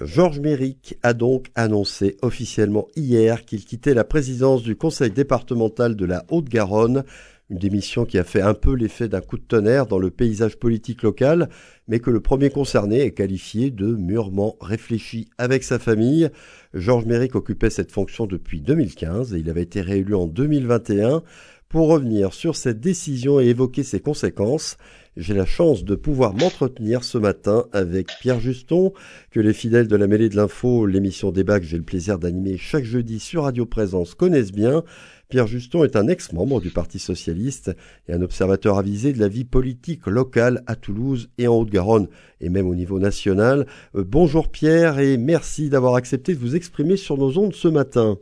Georges Méric a donc annoncé officiellement hier qu'il quittait la présidence du conseil départemental de la Haute-Garonne, une démission qui a fait un peu l'effet d'un coup de tonnerre dans le paysage politique local, mais que le premier concerné est qualifié de mûrement réfléchi avec sa famille. Georges Méric occupait cette fonction depuis 2015 et il avait été réélu en 2021. Pour revenir sur cette décision et évoquer ses conséquences, j'ai la chance de pouvoir m'entretenir ce matin avec Pierre Juston, que les fidèles de la mêlée de l'info, l'émission débat que j'ai le plaisir d'animer chaque jeudi sur Radio Présence connaissent bien. Pierre Juston est un ex-membre du Parti socialiste et un observateur avisé de la vie politique locale à Toulouse et en Haute-Garonne et même au niveau national. Euh, bonjour Pierre et merci d'avoir accepté de vous exprimer sur nos ondes ce matin.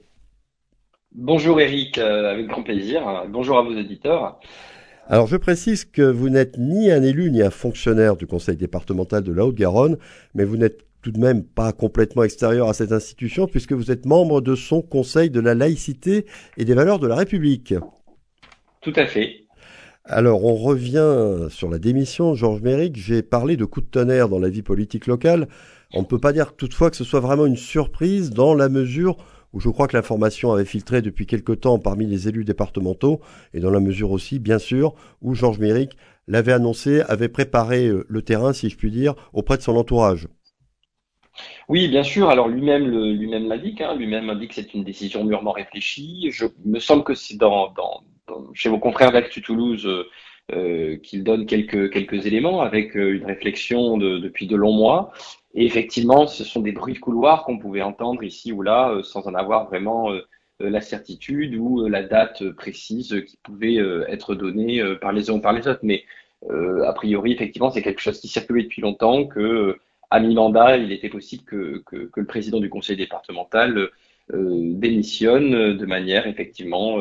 Bonjour Eric, euh, avec grand plaisir. Bonjour à vos auditeurs. Alors je précise que vous n'êtes ni un élu ni un fonctionnaire du conseil départemental de la Haute-Garonne, mais vous n'êtes tout de même pas complètement extérieur à cette institution puisque vous êtes membre de son conseil de la laïcité et des valeurs de la République. Tout à fait. Alors on revient sur la démission de Georges Méric. J'ai parlé de coup de tonnerre dans la vie politique locale. On ne peut pas dire toutefois que ce soit vraiment une surprise dans la mesure où je crois que l'information avait filtré depuis quelque temps parmi les élus départementaux, et dans la mesure aussi, bien sûr, où Georges Méric l'avait annoncé, avait préparé euh, le terrain, si je puis dire, auprès de son entourage. Oui, bien sûr. Alors lui-même lui-même l'indique. Hein. Lui-même indique que c'est une décision mûrement réfléchie. Je me semble que c'est chez vos confrères d'Actu Toulouse euh, euh, qu'il donne quelques éléments avec une réflexion de, depuis de longs mois. Et effectivement, ce sont des bruits de couloir qu'on pouvait entendre ici ou là euh, sans en avoir vraiment euh, euh, la certitude ou la date précise qui pouvait être donnée par les uns ou par les autres. Mais a priori, effectivement, c'est quelque chose qui circulait depuis longtemps, que à mi-mandat, il était possible que, que, le président du conseil départemental démissionne de manière effectivement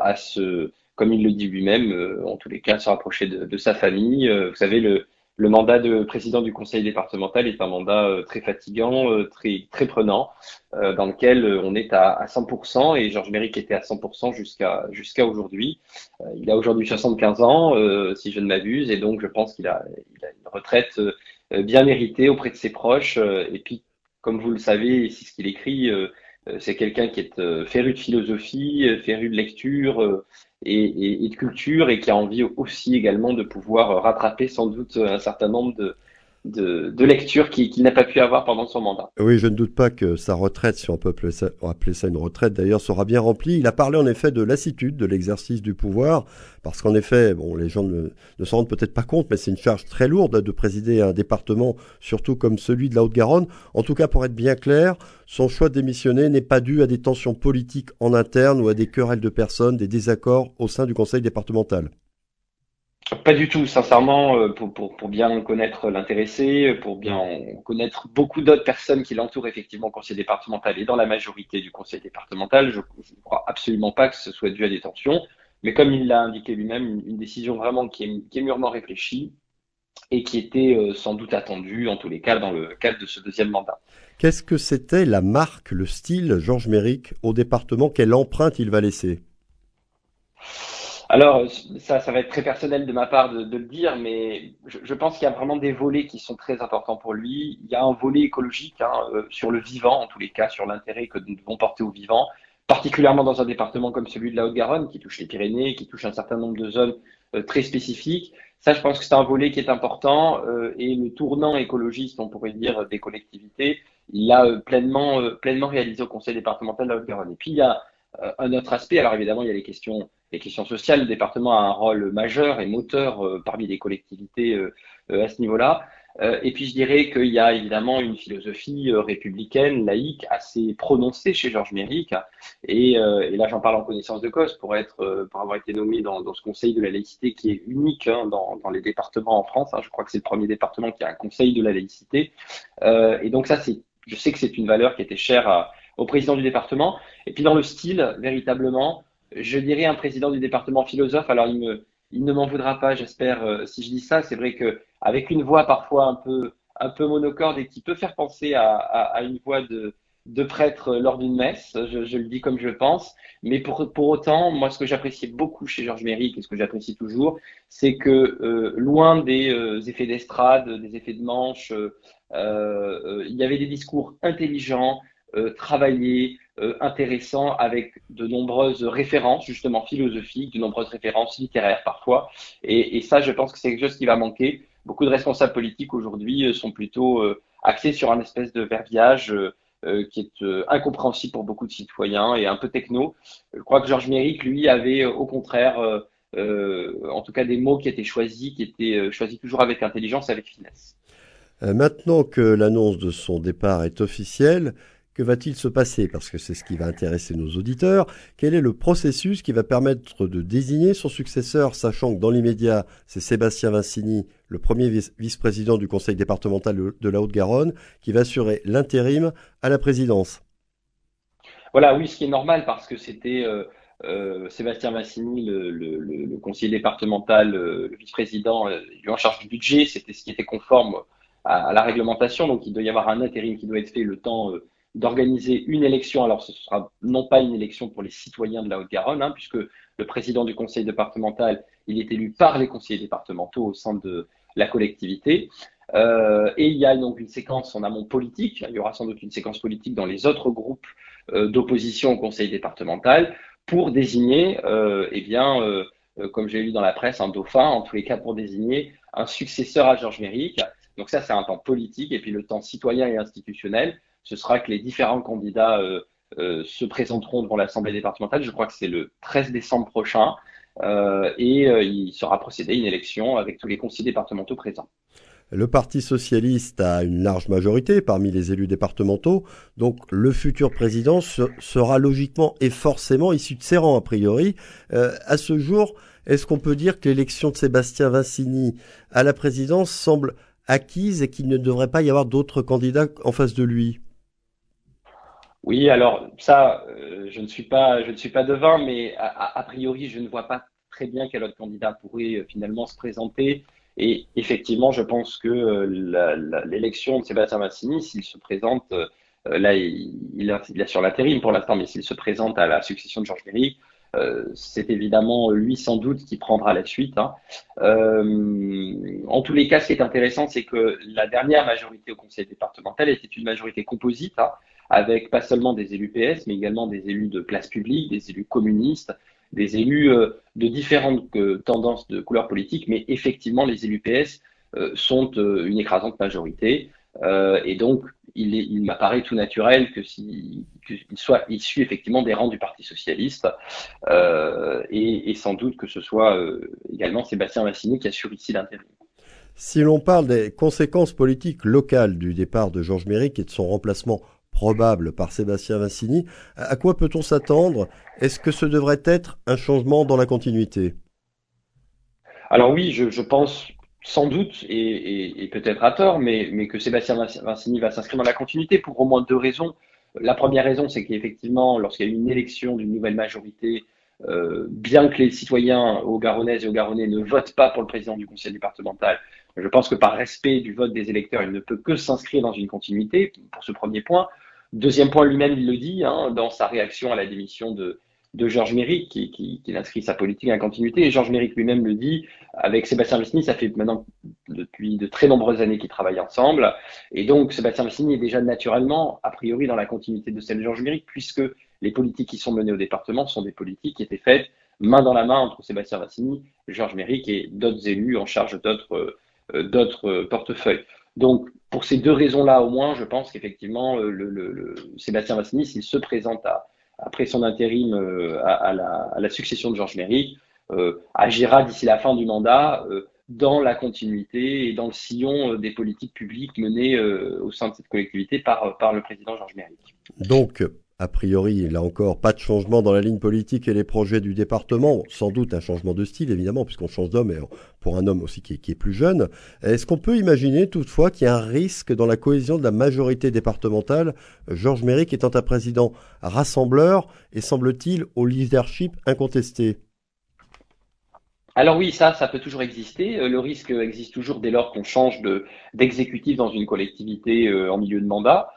à se, comme il le dit lui-même, en tous les cas, se rapprocher de, de sa famille. vous savez, le, le mandat de président du conseil départemental est un mandat euh, très fatigant, euh, très très prenant, euh, dans lequel on est à, à 100% et Georges Méric était à 100% jusqu'à jusqu'à aujourd'hui. il a aujourd'hui 75 ans, si je ne m'abuse, et donc je pense qu'il a, a une retraite bien méritée auprès de ses proches. et puis, comme vous le savez, c'est ce qu'il écrit. C'est quelqu'un qui est féru de philosophie, féru de lecture, et, et, de culture et qui a envie aussi également de pouvoir rattraper sans doute un certain nombre de, de, lectures qu'il n'a pas pu avoir pendant son mandat. Oui, je ne doute pas que sa retraite, si on peut appeler ça, appeler ça une retraite d'ailleurs, sera bien remplie. Il a parlé en effet de lassitude de l'exercice du pouvoir, parce qu'en effet, bon, les gens ne, ne s'en rendent peut-être pas compte, mais c'est une charge très lourde de présider un département, surtout comme celui de la Haute-Garonne. En tout cas, pour être bien clair, son choix de démissionner n'est pas dû à des tensions politiques en interne ou à des querelles de personnes, des désaccords au sein du conseil départemental. Pas du tout, sincèrement, euh, pour, pour, pour bien connaître l'intéressé, pour bien connaître beaucoup d'autres personnes qui l'entourent effectivement au conseil départemental et dans la majorité du conseil départemental, je ne crois absolument pas que ce soit dû à des tensions. Mais comme il l'a indiqué lui-même, une, décision vraiment qui est, qui est mûrement réfléchie et qui était euh, sans doute attendue, en tous les cas, dans le cadre de ce deuxième mandat. Qu'est-ce que c'était la marque, le style Georges Méric au département? Quelle empreinte il va laisser? Alors, ça, ça va être très personnel de ma part de, le dire, mais je, pense qu'il y a vraiment des volets qui sont très importants pour lui. Il y a un volet écologique hein, euh, sur le vivant, en tous les cas, sur l'intérêt que nous devons porter au vivant, particulièrement dans un département comme celui de la Haute-Garonne, qui touche les Pyrénées, qui touche un certain nombre de zones euh, très spécifiques. Ça, je pense que c'est un volet qui est important euh, et le tournant écologiste, on pourrait dire, des collectivités, il l'a pleinement, pleinement réalisé au conseil départemental de la Haute-Garonne. Et puis, il y a un autre aspect. Alors, évidemment, il y a les questions les questions sociales. Le département a un rôle majeur et moteur euh, parmi les collectivités euh, euh, à ce niveau-là. et puis je dirais qu'il y a évidemment une philosophie républicaine, laïque, assez prononcée chez Georges Méric. Et, là, j'en parle en connaissance de cause pour être, pour avoir été nommé dans, ce conseil de la laïcité qui est unique hein, dans, les départements en France. Hein. Je crois que c'est le premier département qui a un conseil de la laïcité. et donc ça, c'est, je sais que c'est une valeur qui était chère au président du département. Et puis dans le style, véritablement, je dirais un président du département philosophe. Alors, il, me, il ne m'en voudra pas, j'espère, euh, si je dis ça. C'est vrai que avec une voix parfois un peu, un peu monocorde et qui peut faire penser à, à, une voix de, de prêtre lors d'une messe, je, le dis comme je le pense, mais pour, pour autant, moi ce que j'appréciais beaucoup chez Georges Méric et ce que j'apprécie toujours, c'est que euh, loin des euh, effets d'estrade, des effets de manche, il y avait des discours intelligents, travaillés, intéressants, avec de nombreuses références justement philosophiques, de nombreuses références littéraires parfois, et, ça je pense que c'est quelque chose qui va manquer. Beaucoup de responsables politiques aujourd'hui sont plutôt axés sur un espèce de verbiage euh, qui est euh, incompréhensible pour beaucoup de citoyens et un peu techno. Je crois que Georges Méric, lui, avait euh, au contraire, en tout cas, des mots qui étaient choisis, qui étaient choisis toujours avec intelligence, avec finesse. Maintenant que l'annonce de son départ est officielle, que va-t-il se passer? Parce que c'est ce qui va intéresser nos auditeurs. Quel est le processus qui va permettre de désigner son successeur, sachant que dans l'immédiat, c'est Sébastien Vincini, le premier vice-président du conseil départemental de la Haute-Garonne, qui va assurer l'intérim à la présidence? Voilà, oui, ce qui est normal parce que c'était euh, euh, Sébastien Vincini, le, conseiller départemental, euh, le vice-président, en charge du budget, c'était ce qui était conforme à, la réglementation, donc il doit y avoir un intérim qui doit être fait le temps d'organiser une élection. Alors, ce sera non pas une élection pour les citoyens de la Haute-Garonne, hein, puisque le président du conseil départemental, il est élu par les conseillers départementaux au sein de la collectivité. Euh, et il y a donc une séquence en amont politique. Il y aura sans doute une séquence politique dans les autres groupes euh, d'opposition au conseil départemental pour désigner, euh, eh bien, comme j'ai lu dans la presse, un dauphin, en tous les cas pour désigner un successeur à Georges Méric. Donc ça, c'est un temps politique. Et puis le temps citoyen et institutionnel, ce sera que les différents candidats euh, euh, se présenteront devant l'Assemblée départementale. Je crois que c'est le 13 décembre prochain. Euh, et il sera procédé à une élection avec tous les conseillers départementaux présents. Le Parti socialiste a une large majorité parmi les élus départementaux, donc le futur président sera logiquement et forcément issu de ses rangs a priori. à ce jour, est-ce qu'on peut dire que l'élection de Sébastien Vincini à la présidence semble acquise et qu'il ne devrait pas y avoir d'autres candidats en face de lui? Oui, alors ça, euh, je ne suis pas, je ne suis pas devin, mais a, priori, je ne vois pas très bien quel autre candidat pourrait euh, finalement se présenter. Et effectivement, je pense que euh, l'élection de Sébastien Massini, s'il se présente, là, il, il, a, sur l'intérim pour l'instant, mais s'il se présente à la succession de Georges Méry, c'est évidemment lui sans doute qui prendra la suite. Hein. en tous les cas, ce qui est intéressant, c'est que la dernière majorité au conseil départemental était une majorité composite. Hein avec pas seulement des élus PS, mais également des élus de place publique, des élus communistes, des élus euh, de différentes euh, tendances de couleur politique, mais effectivement, les élus PS euh, sont une écrasante majorité. et donc, il, m'apparaît tout naturel que s'il soit issu effectivement des rangs du Parti socialiste, et, et, sans doute que ce soit également Sébastien Massini qui assure ici l'intérim. Si l'on parle des conséquences politiques locales du départ de Georges Méric et de son remplacement probable par Sébastien Vincini, à quoi peut-on s'attendre? Est-ce que ce devrait être un changement dans la continuité? Alors oui, je, pense sans doute, et, peut-être à tort, mais, que Sébastien Vincini va s'inscrire dans la continuité pour au moins deux raisons. La première raison, c'est qu'effectivement, lorsqu'il y a eu une élection d'une nouvelle majorité, euh, bien que les citoyens au Garonnais et au Garonnais ne votent pas pour le président du conseil départemental, je pense que par respect du vote des électeurs, il ne peut que s'inscrire dans une continuité pour ce premier point. Deuxième point, lui-même, il le dit hein, dans sa réaction à la démission de, Georges Méric, qui, inscrit sa politique en continuité. Et Georges Méric lui-même le dit, avec Sébastien Vecini, ça fait maintenant depuis de très nombreuses années qu'ils travaillent ensemble. Et donc, Sébastien Vecini est déjà naturellement, a priori, dans la continuité de celle de Georges Méric, puisque les politiques qui sont menées au département sont des politiques qui étaient faites main dans la main entre Sébastien Vassini, Georges Méric et d'autres élus en charge d'autres d'autres portefeuilles. Donc, pour ces deux raisons-là, au moins, je pense qu'effectivement, euh, le, Sébastien Vassini, s'il se présente après son intérim euh, à, la, succession de Georges Méry, euh, agira d'ici la fin du mandat dans la continuité et dans le sillon des politiques publiques menées au sein de cette collectivité par, par le président Georges Méry. Donc, a priori, là encore, pas de changement dans la ligne politique et les projets du département. Sans doute un changement de style, évidemment, puisqu'on change d'homme, et pour un homme aussi qui est, plus jeune. Est-ce qu'on peut imaginer toutefois qu'il y a un risque dans la cohésion de la majorité départementale, Georges Méric étant un président rassembleur et semble-t-il au leadership incontesté alors oui, ça, ça peut toujours exister. Euh, le risque existe toujours dès lors qu'on change de d'exécutif dans une collectivité euh, en milieu de mandat.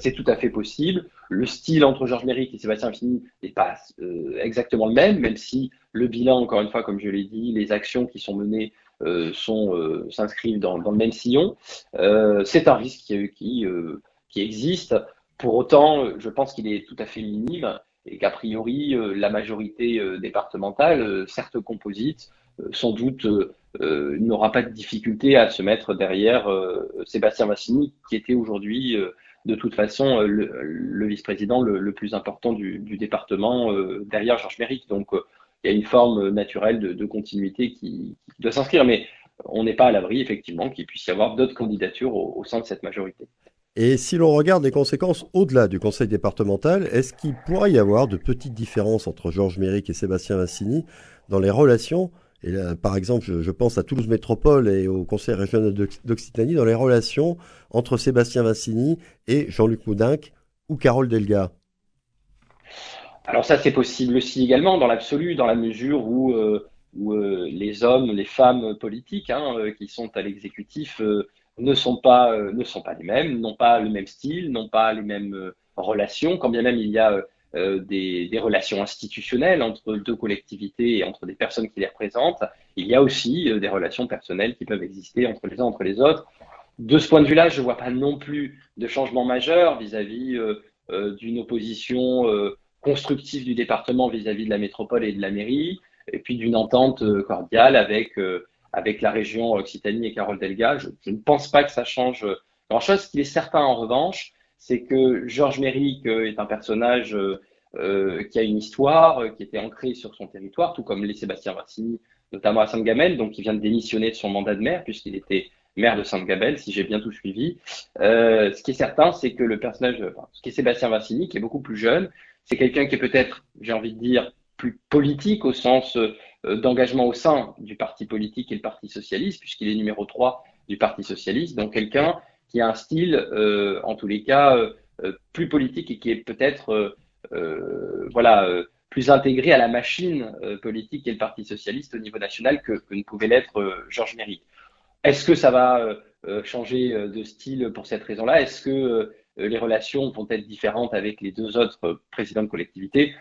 c'est tout à fait possible. Le style entre Georges Méric et Sébastien Fini n'est pas exactement le même, même si le bilan, encore une fois, comme je l'ai dit, les actions qui sont menées s'inscrivent dans, le même sillon. c'est un risque qui existe. Pour autant, je pense qu'il est tout à fait minime et qu'a priori, euh, la majorité euh, départementale, euh, certes composite, sans doute n'aura pas de difficulté à se mettre derrière Sébastien Massini, qui était aujourd'hui de toute façon le, vice-président le, plus important du, département derrière Georges Méric. Donc il y a une forme naturelle de, continuité qui, doit s'inscrire, mais on n'est pas à l'abri effectivement qu'il puisse y avoir d'autres candidatures au sein de cette majorité. Et si l'on regarde les conséquences au-delà du conseil départemental, est-ce qu'il pourrait y avoir de petites différences entre Georges Méric et Sébastien Vassini dans les relations par exemple, je, pense à Toulouse Métropole et au Conseil régional d'Occitanie dans les relations entre Sébastien Vassini et Jean-Luc Moudinque ou Carole Delga? Alors ça, c'est possible aussi également dans l'absolu, dans la mesure où, euh, euh, les hommes, les femmes politiques hein, euh, qui sont à l'exécutif ne sont pas euh, ne sont pas les mêmes, n'ont pas le même style, n'ont pas les mêmes euh, relations, quand bien même il y a euh, des, relations institutionnelles entre deux collectivités et entre des personnes qui les représentent, il y a aussi des relations personnelles qui peuvent exister entre les uns entre les autres. De ce point de vue-là, je ne vois pas non plus de changement majeur vis-à-vis d'une opposition constructive du département vis-à-vis de la métropole et de la mairie, et puis d'une entente cordiale avec avec la région Occitanie et Carole Delga. Je, ne pense pas que ça change grand-chose. Ce qui est certain en revanche, c'est que Georges Méric euh, est un personnage euh, euh, qui a une histoire, qui était ancrée sur son territoire, tout comme les Sébastien Vassini, notamment à Sainte-Gabelle, donc qui vient de démissionner de son mandat de maire, puisqu'il était maire de Sainte-Gabelle, si j'ai bien tout suivi. ce qui est certain, c'est que le personnage, enfin, ce qui est Sébastien Vassini, qui est beaucoup plus jeune, c'est quelqu'un qui est peut-être, j'ai envie de dire, plus politique au sens d'engagement au sein du parti politique et le Parti socialiste, puisqu'il est numéro 3 du Parti socialiste, donc quelqu'un qui a un style, euh, en tous les cas, euh, plus politique et qui est peut-être voilà, plus intégré à la machine politique et le Parti socialiste au niveau national que, ne pouvait l'être Georges Méric. Est-ce que ça va changer de style pour cette raison-là? Est-ce que les relations vont être différentes avec les deux autres présidents de collectivité?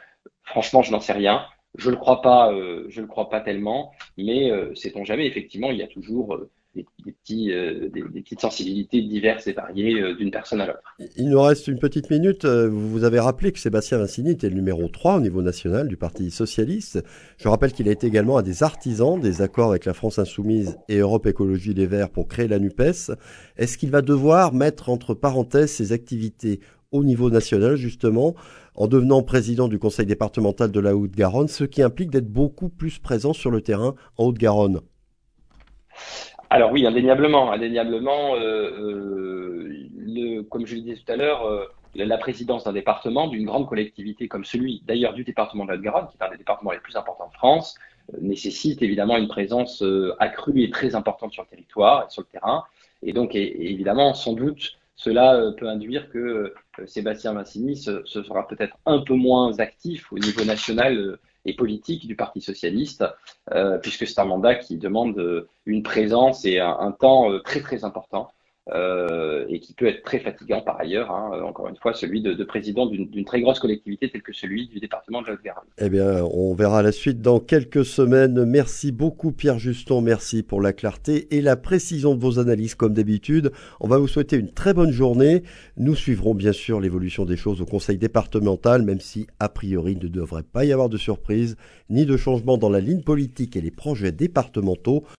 Franchement, je n'en sais rien. Je le crois pas, euh, je le crois pas tellement, mais euh, sait-on jamais. Effectivement, il y a toujours euh, des, petits, des, petites sensibilités diverses et variées d'une personne à l'autre. Il nous reste une petite minute. Vous avez rappelé que Sébastien Vincini était le numéro 3 au niveau national du Parti socialiste. Je rappelle qu'il a été également un des artisans des accords avec la France insoumise et Europe Écologie Les Verts pour créer la NUPES. Est-ce qu'il va devoir mettre entre parenthèses ses activités au niveau national, justement, en devenant président du conseil départemental de la Haute-Garonne, ce qui implique d'être beaucoup plus présent sur le terrain en Haute-Garonne. Alors oui, indéniablement, indéniablement, euh, euh, le, comme je le disais tout à l'heure, euh, la présidence d'un département, d'une grande collectivité comme celui d'ailleurs du département de la Haute-Garonne, qui est un des départements les plus importants de France, nécessite évidemment une présence accrue et très importante sur le territoire et sur le terrain. Et donc, évidemment, sans doute, cela peut induire que Sébastien Massini se, sera peut-être un peu moins actif au niveau national euh, et politique du Parti socialiste, puisque c'est un mandat qui demande une présence et un temps très très important euh, et qui peut être très fatigant par ailleurs, hein, encore une fois, celui de, de président d'une très grosse collectivité telle que celui du département de la Haute-Garonne. Eh bien, on verra la suite dans quelques semaines. Merci beaucoup Pierre Juston, merci pour la clarté et la précision de vos analyses comme d'habitude. On va vous souhaiter une très bonne journée. Nous suivrons bien sûr l'évolution des choses au conseil départemental, même si a priori il ne devrait pas y avoir de surprise ni de changement dans la ligne politique et les projets départementaux.